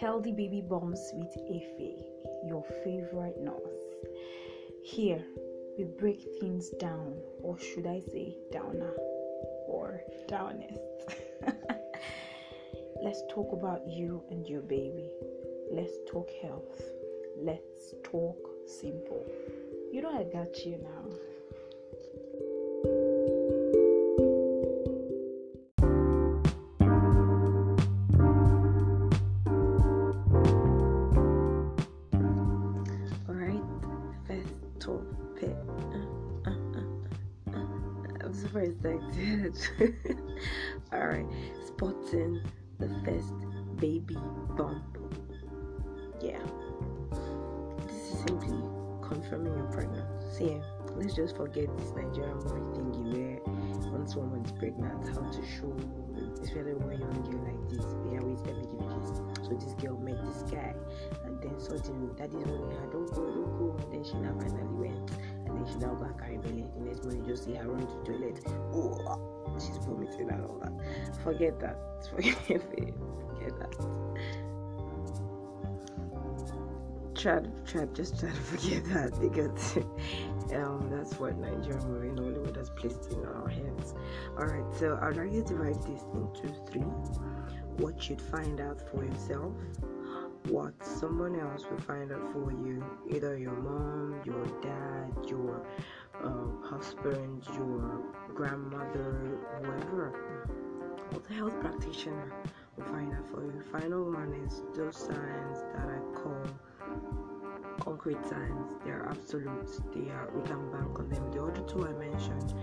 Healthy Baby Bumps with Efe, your favorite nurse. Here, we break things down, or should I say, downer or downest. Let's talk about you and your baby. Let's talk health. Let's talk simple. You know, I got you now. Uh, uh, uh, I'm super excited. Alright, spotting the first baby bump. Yeah, this is simply confirming you're pregnant. See, eh, let's just forget this Nigerian movie thingy where once woman's pregnant, how to show, especially when young girl like this, they always me give this. So this girl met this guy, and then suddenly that is when her don't go, don't go. Carry. The next morning, just see her run to the toilet. Oh, she's vomiting and all that. Forget that. Forget it. Forget that. Try, to, try, just try to forget that because um, that's what Nigerian movie and Hollywood has placed in our heads. Alright, so I'd like you to write this into three. What you'd find out for yourself, what someone else will find out for you, either your mom, your dad, your uh, husband, your grandmother, whoever, or the health practitioner will find out for you. Final one is those signs that I call concrete signs. They are absolute. They are we can bank on them. The other two I mentioned,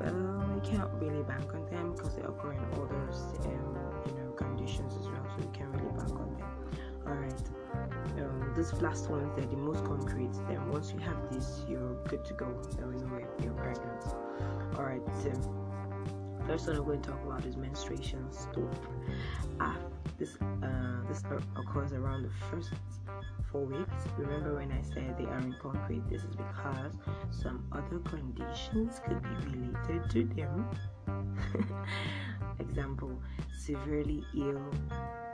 well, we can't really bank on them because they occur in other um, you know conditions as well. So we can't really bank on them. All right. Um, these last ones they're the most concrete. Then once you have this, you're good to go. Then we know you're pregnant. All right. So first one I'm going to talk about is menstruation stop. Ah, this uh, this occurs around the first four weeks. Remember when I said they are in concrete? This is because some other conditions could be related to them. Example: severely ill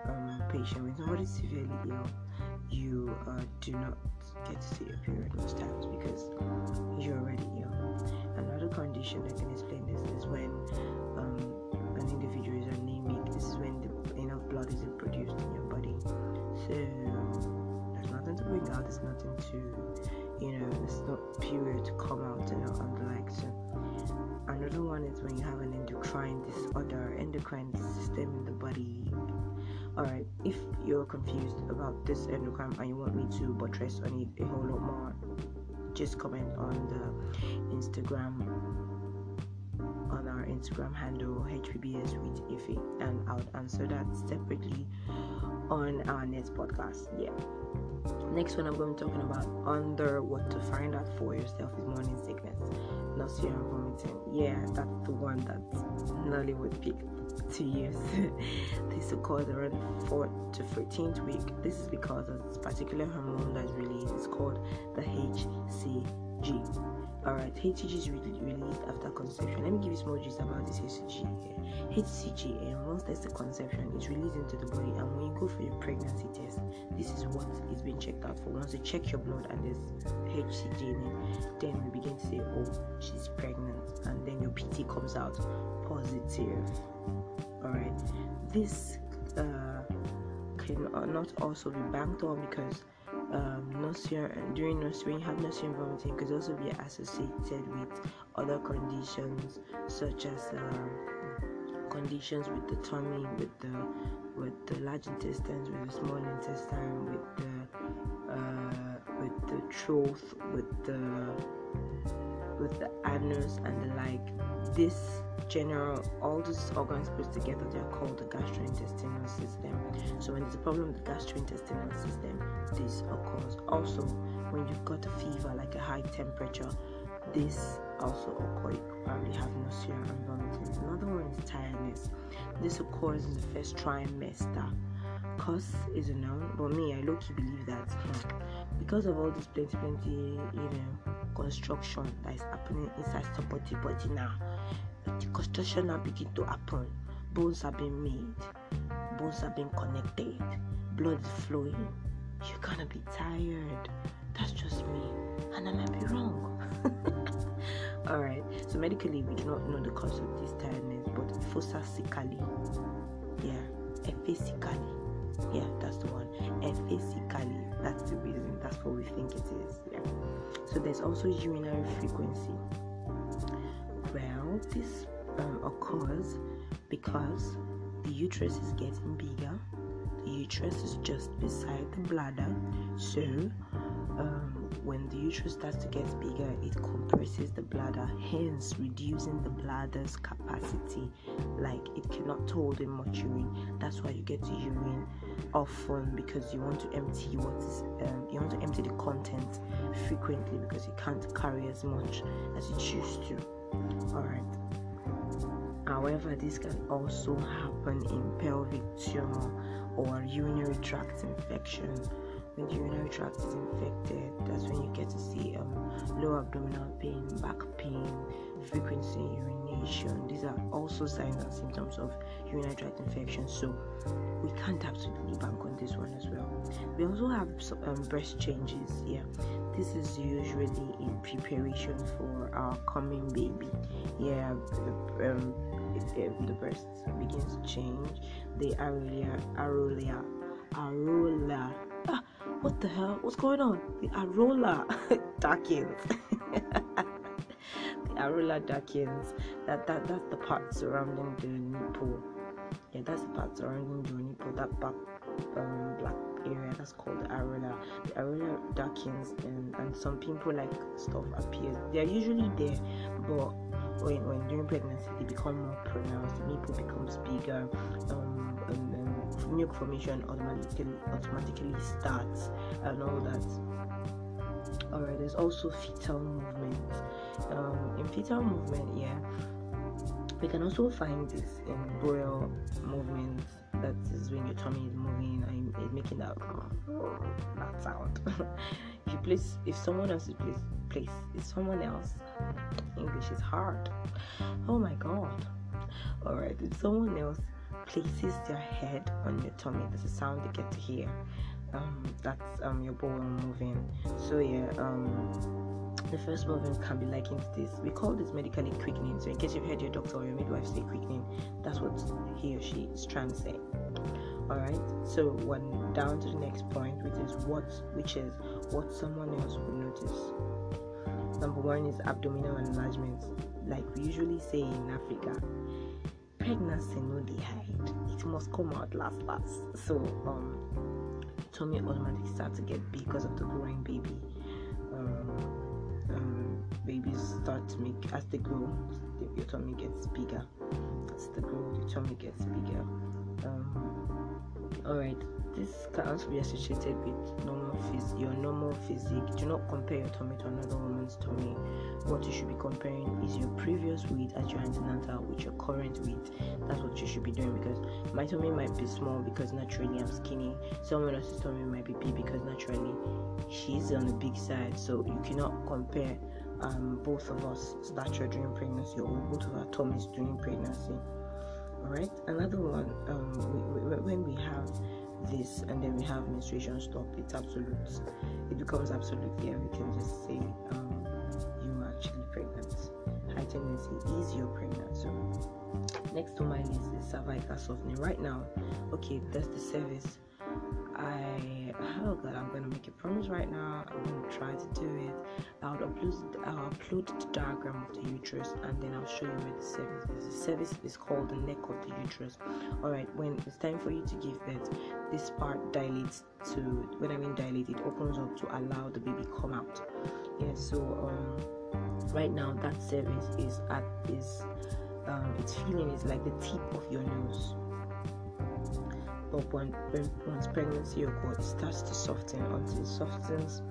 um, patient. When somebody's severely ill, you uh, do not get to see a period most times because you're already ill. Another condition that can explain this is when um, an individual is anemic. This is when the, enough blood isn't produced in your body. So there's nothing to bring out. There's nothing to, you know, there's no period to come out and, and the like. So another one is when you have an endocrine disorder, endocrine system in the body. Alright, if you're confused about this endocrine and you want me to buttress on it a whole lot more, just comment on the Instagram on our Instagram handle HBBS with Ife and I'll answer that separately on our next podcast. Yeah. Next one I'm going to be talking about under what to find out for yourself is morning sickness, nausea and vomiting. Yeah, that's the one that Nollywood picked to use. this occurs around the 4th to 13th week. This is because of this particular hormone that's released. It's called the HCG. Alright, HCG is re- released after conception. Let me give you small gist about this HCG. HCG, and once there's the conception, it's released into the body, and when you go for your pregnancy test, this is what is being checked out for. Once you check your blood and there's HCG in it, then we begin to say, oh, she's pregnant, and then your PT comes out positive. Alright, this uh, can not also be banked on because um, nausea during nausea when you have nausea and vomiting could also be associated with other conditions such as um, conditions with the tummy, with the with the large intestines, with the small intestine, with the uh, with the throat, with the with the anus and the like. This general, all these organs put together, they are called the gastrointestinal system. So when there's a problem with the gastrointestinal system, this occurs. Also, when you've got a fever, like a high temperature, this also occurs. You probably have nausea and vomiting. Another one is tiredness. This occurs in the first trimester. Cause is a but me, I low-key believe that hmm, because of all this plenty, plenty, you know, construction that is happening inside somebody body now, the construction now begin to happen. Bones are being made, bones are being connected, blood is flowing, you're gonna be tired. That's just me, and I might be wrong. All right. So medically, we do not know the cause of this tiredness, but physically, yeah, physically, yeah, that's the one. Physically, that's the reason. That's what we think it is. Yeah. So there's also urinary frequency. Well, this um, occurs because the uterus is getting bigger. The uterus is just beside the bladder, so um, when the uterus starts to get bigger, it compresses the bladder, hence reducing the bladder's capacity. Like it cannot hold in much urine. That's why you get to urine often because you want to empty what is um, you want to empty the content frequently because you can't carry as much as you choose to. All right. However, this can also happen in pelvic tumor or urinary tract infection when the urinary tract is infected, that's when you get to see um, low abdominal pain, back pain, frequency urination. These are also signs and symptoms of urinary tract infection. So we can't absolutely bank on this one as well. We also have some, um, breast changes. Yeah, this is usually in preparation for our coming baby. Yeah, um, if the breast begins to change, the areola, areola, areola. Ah, what the hell? What's going on? The areola darkens. the areola darkens. That that that's the part surrounding the nipple. Yeah, that's the part surrounding the nipple. That back um, black area that's called the areola. The areola darkens, and and some people like stuff appears. They are usually there, but when when during pregnancy they become more pronounced. Nipple becomes bigger. Um, and, and milk formation automatically automatically starts and all that alright there's also fetal movement um, in fetal movement yeah we can also find this in bowel movement that is when your tummy is moving and it's making that that sound if you place if someone else is place place is someone else english is hard oh my god all right if someone else places their head on your tummy. That's a sound they get to hear. Um, that's um, your bowel moving. So yeah, um, the first movement can be likened to this. We call this medically quickening. So in case you've heard your doctor or your midwife say quickening, that's what he or she is trying to say. All right. So one down to the next point, which is what, which is what someone else would notice. Number one is abdominal enlargement, like we usually say in Africa pregnancy no dey hide it must come out last last so um tummy automatically starts to get big because of the growing baby babies start to make as they grow your tummy gets bigger as they grow your tummy gets bigger um, all right this can also be associated with normal phys- your normal physique. Do not compare your tummy to another woman's tummy. What you should be comparing is your previous weight at your antenatal with your current weight. That's what you should be doing because my tummy might be small because naturally I'm skinny. Someone else's tummy might be big because naturally she's on the big side. So you cannot compare um, both of us stature during pregnancy or both of our tummies during pregnancy. Alright, another one um, we, we, when we have this and then we have menstruation stop it's absolute it becomes absolute yeah we can just say um, you are actually pregnant. High tendency is you're pregnant so next on my list is cervical softening. Right now okay that's the cervix. I oh god, I'm gonna make a promise right now. I'm gonna try to do it. I'll upload I'll upload the diagram of the uterus and then I'll show you where the cervix is. The cervix is called the neck of the uterus. Alright, when it's time for you to give birth, this part dilates to when I mean dilate, it opens up to allow the baby come out. Yeah, so um right now that cervix is at is um its feeling is like the tip of your nose but when, once pregnancy it starts to soften until it softens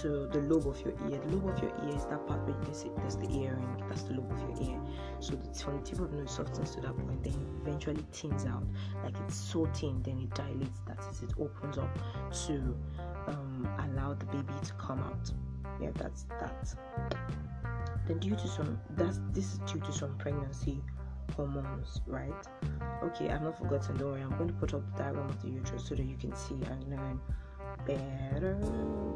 to the lobe of your ear. The lobe of your ear is that part where you see that's the earring, that's the lobe of your ear. So the, from the tip of the nose softens to that point, then eventually thins out. Like it's so thin, then it dilates. That is, it opens up to um, allow the baby to come out. Yeah, that's that. Then due to some that's this is due to some pregnancy hormones, right? Okay, I've not forgotten. Don't worry, I'm going to put up the diagram of the uterus so that you can see and learn better,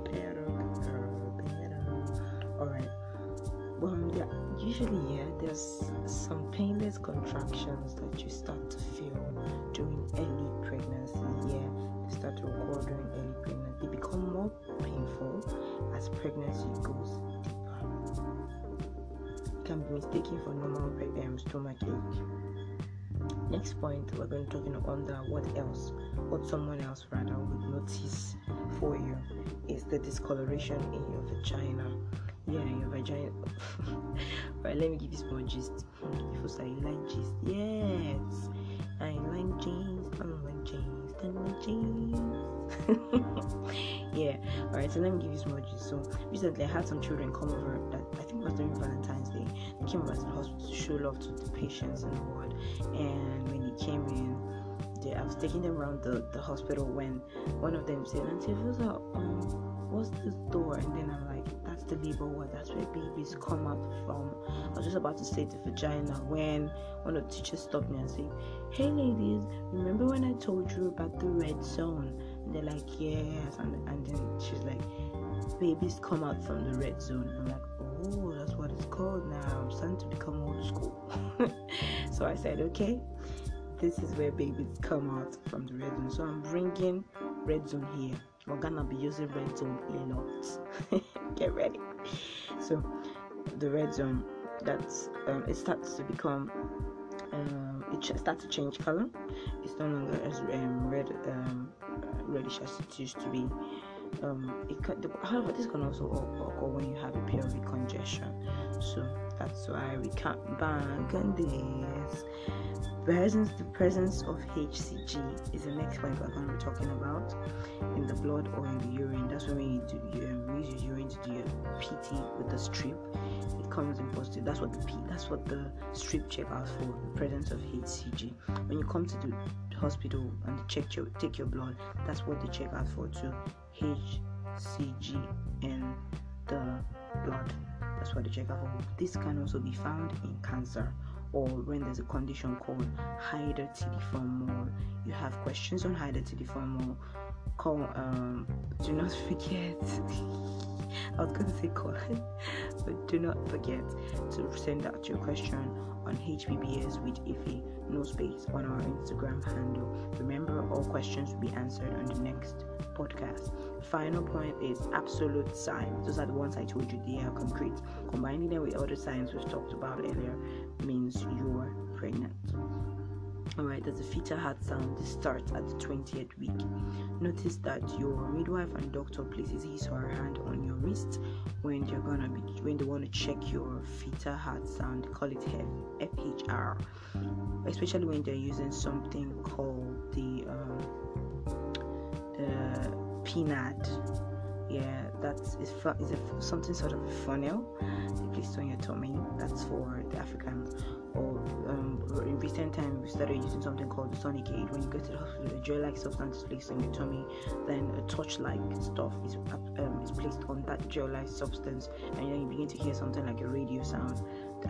better, better, better. All right. Well, yeah, usually, yeah, there's some painless contractions that you start to feel during early pregnancy. Yeah, they start to occur during early pregnancy. They become more painful as pregnancy goes can be mistaken for normal um, stomach ache. Next point, we're going to talking on the what else, what someone else rather would notice for you is the discoloration in your vagina. Yeah, your vagina. right, let me give you small gist. If you say like gist, yes, I like jeans, I like jeans, I like jeans. yeah, alright. So let me give you small gist. So recently, I had some children come over that I think it was during Valentine's Day they came over to the hospital to show love to the patients in the ward. And when they came in, they, I was taking them around the, the hospital when one of them said, Auntie Rosa, um, what's this door? And then I'm like, that's the labor ward, that's where babies come out from. I was just about to say the vagina when one of the teachers stopped me and said, Hey ladies, remember when I told you about the red zone? They're like, Yes. And, and then she's like, Babies come out from the red zone. I'm like, oh, that's what it's called now. I'm starting to become old school. so I said, okay, this is where babies come out from the red zone. So I'm bringing red zone here. We're gonna be using red zone a lot. Get ready. So the red zone, that's um, it starts to become. Um, it starts to change color. It's no longer as um, red, um, reddish as it used to be um, can, however, this can also occur when you have a pelvic congestion. So that's why we can't bank on this. Presence, the presence of HCG is the next point we're going to be talking about in the blood or in the urine. That's when you, do, you um, use your urine to do your PT with the strip. It comes in positive. That's what the P, that's what the strip check out for. The presence of HCG. When you come to the hospital and check your take your blood, that's what they check out for too. HCG in the blood. That's what they check out for. This can also be found in cancer or when there's a condition called hydatidiform mole. You have questions on hydatidiform mole. Call um do not forget I was gonna say call but do not forget to send out your question on HBBS with Ife no space on our Instagram handle. Remember all questions will be answered on the next podcast. Final point is absolute signs. Those are the ones I told you they are concrete. Combining them with other signs we've talked about earlier means you're pregnant. Alright, there's a fetal heart sound. This starts at the 20th week. Notice that your midwife and doctor places his or her hand on your wrist when they're gonna be when they want to check your fetal heart sound. Call it FHR, especially when they're using something called the um, the Pinard. Yeah, that's is is a, something sort of a funnel they place on your tummy. That's for the Africans. Or um, in recent times, we started using something called the sonic aid. When you go to the hospital, a gel-like substance is placed on your tummy, then a torch-like stuff is um, is placed on that gel-like substance, and then you begin to hear something like a radio sound.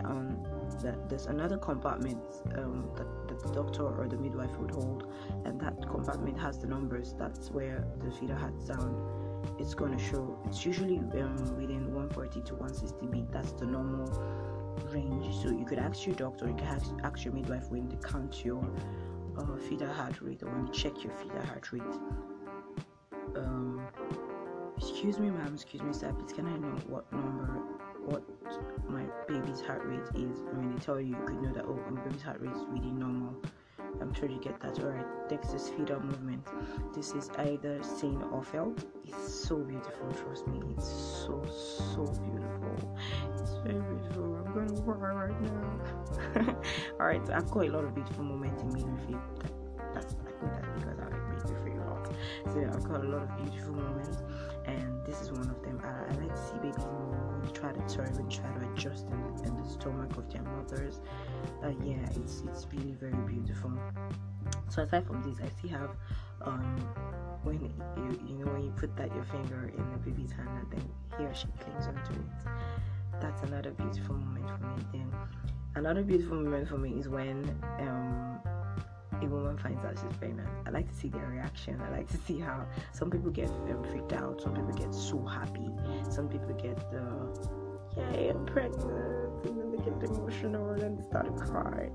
Um, that there's another compartment um, that, that the doctor or the midwife would hold, and that compartment has the numbers. That's where the fetal heart sound it's going to show. It's usually um, within 140 to 160 beat. That's the normal range. So you could ask your doctor, you can ask, ask your midwife when they count your uh, fetal heart rate or when they check your fetal heart rate. Um, excuse me, ma'am. Excuse me, sir. Please, can I know what number, what my baby's heart rate is? I mean, they tell you, you could know that. Oh, my baby's heart rate is really normal. I'm sure you get that. Alright, Dexter's fetal movement. This is either seen or felt. It's so beautiful, trust me. It's so so beautiful. It's very beautiful. I'm gonna cry right now. Alright, I've got a lot of beautiful moments in midwifery. That, that's I think that's because I like midwifery a lot. So I've got a lot of beautiful moments and this is one of them. I, I like to see babies try to turn, and try to adjust in, in the stomach of their mothers. Uh, yeah, it's it's really very beautiful. So aside from this, I still have um, when you you know when you put that your finger in the baby's hand and then he or she clings onto it. That's another beautiful moment for me. Then Another beautiful moment for me is when um, a woman finds out she's pregnant. I like to see their reaction. I like to see how some people get um, freaked out, some people get so happy, some people get the yay, I'm pregnant, and then they get emotional and then they start to cry.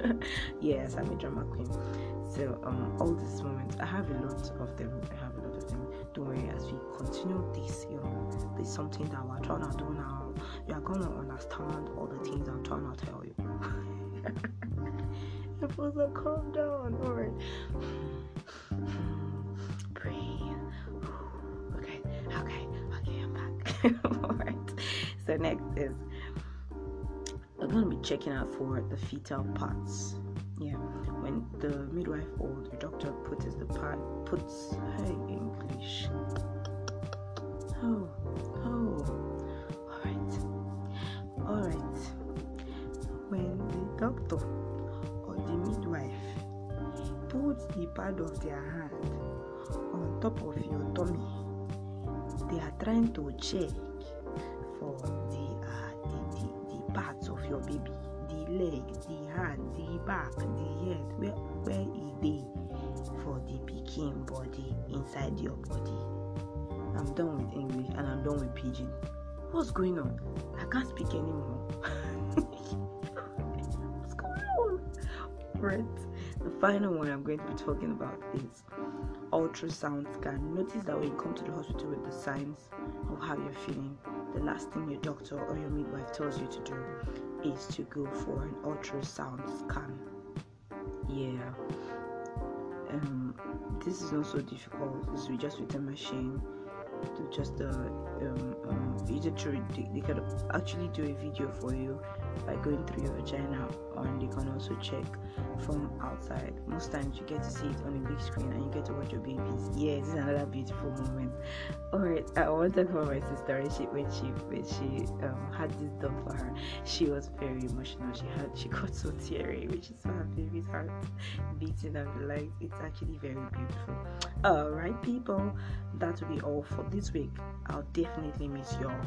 yes, I'm a drama queen. So um, all these moments, I have a lot of them. I have a lot of them. Don't worry, as we continue this, you know, there's something that we're trying to do now. You are gonna understand all the things I'm trying to tell you. Rapunzel, calm down. Alright. Breathe. Okay, okay, okay, I'm back. Alright. So next is we're gonna be checking out for the fetal parts. Yeah, when the midwife or the doctor puts the part puts hey English. Oh, oh, alright, alright. When the doctor the pad of their hand on top of your tummy. They are trying to check for the, uh, the, the, the parts of your baby, the leg, the hand, the back, the head, where where is they for the picking body inside your body. I'm done with English and I'm done with pidgin. What's going on? I can't speak anymore. What's going on? Right? Final one I'm going to be talking about is ultrasound scan. Notice that when you come to the hospital with the signs of how you're feeling, the last thing your doctor or your midwife tells you to do is to go for an ultrasound scan. Yeah. Um, this is not so difficult. Is just with a machine to just uh, um, um, they, they can actually do a video for you by going through your vagina and they can also check from outside. Most times you get to see it on a big screen and you get to watch your babies. Yeah this is another beautiful moment. All right i want to talk about my sister. When she when she when she um, had this done for her she was very emotional. She had she got so teary which is her baby's heart beating and like it's actually very beautiful. All right people that will be all for this week. I'll definitely miss y'all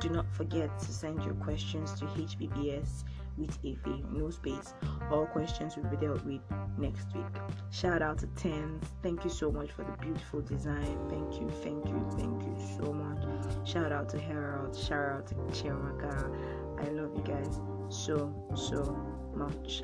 do not forget to send your questions to hbbs with a V, no space. All questions will be dealt with next week. Shout out to Tens. Thank you so much for the beautiful design. Thank you, thank you, thank you so much. Shout out to Harold. Shout out to Chiamaka. I love you guys so, so much.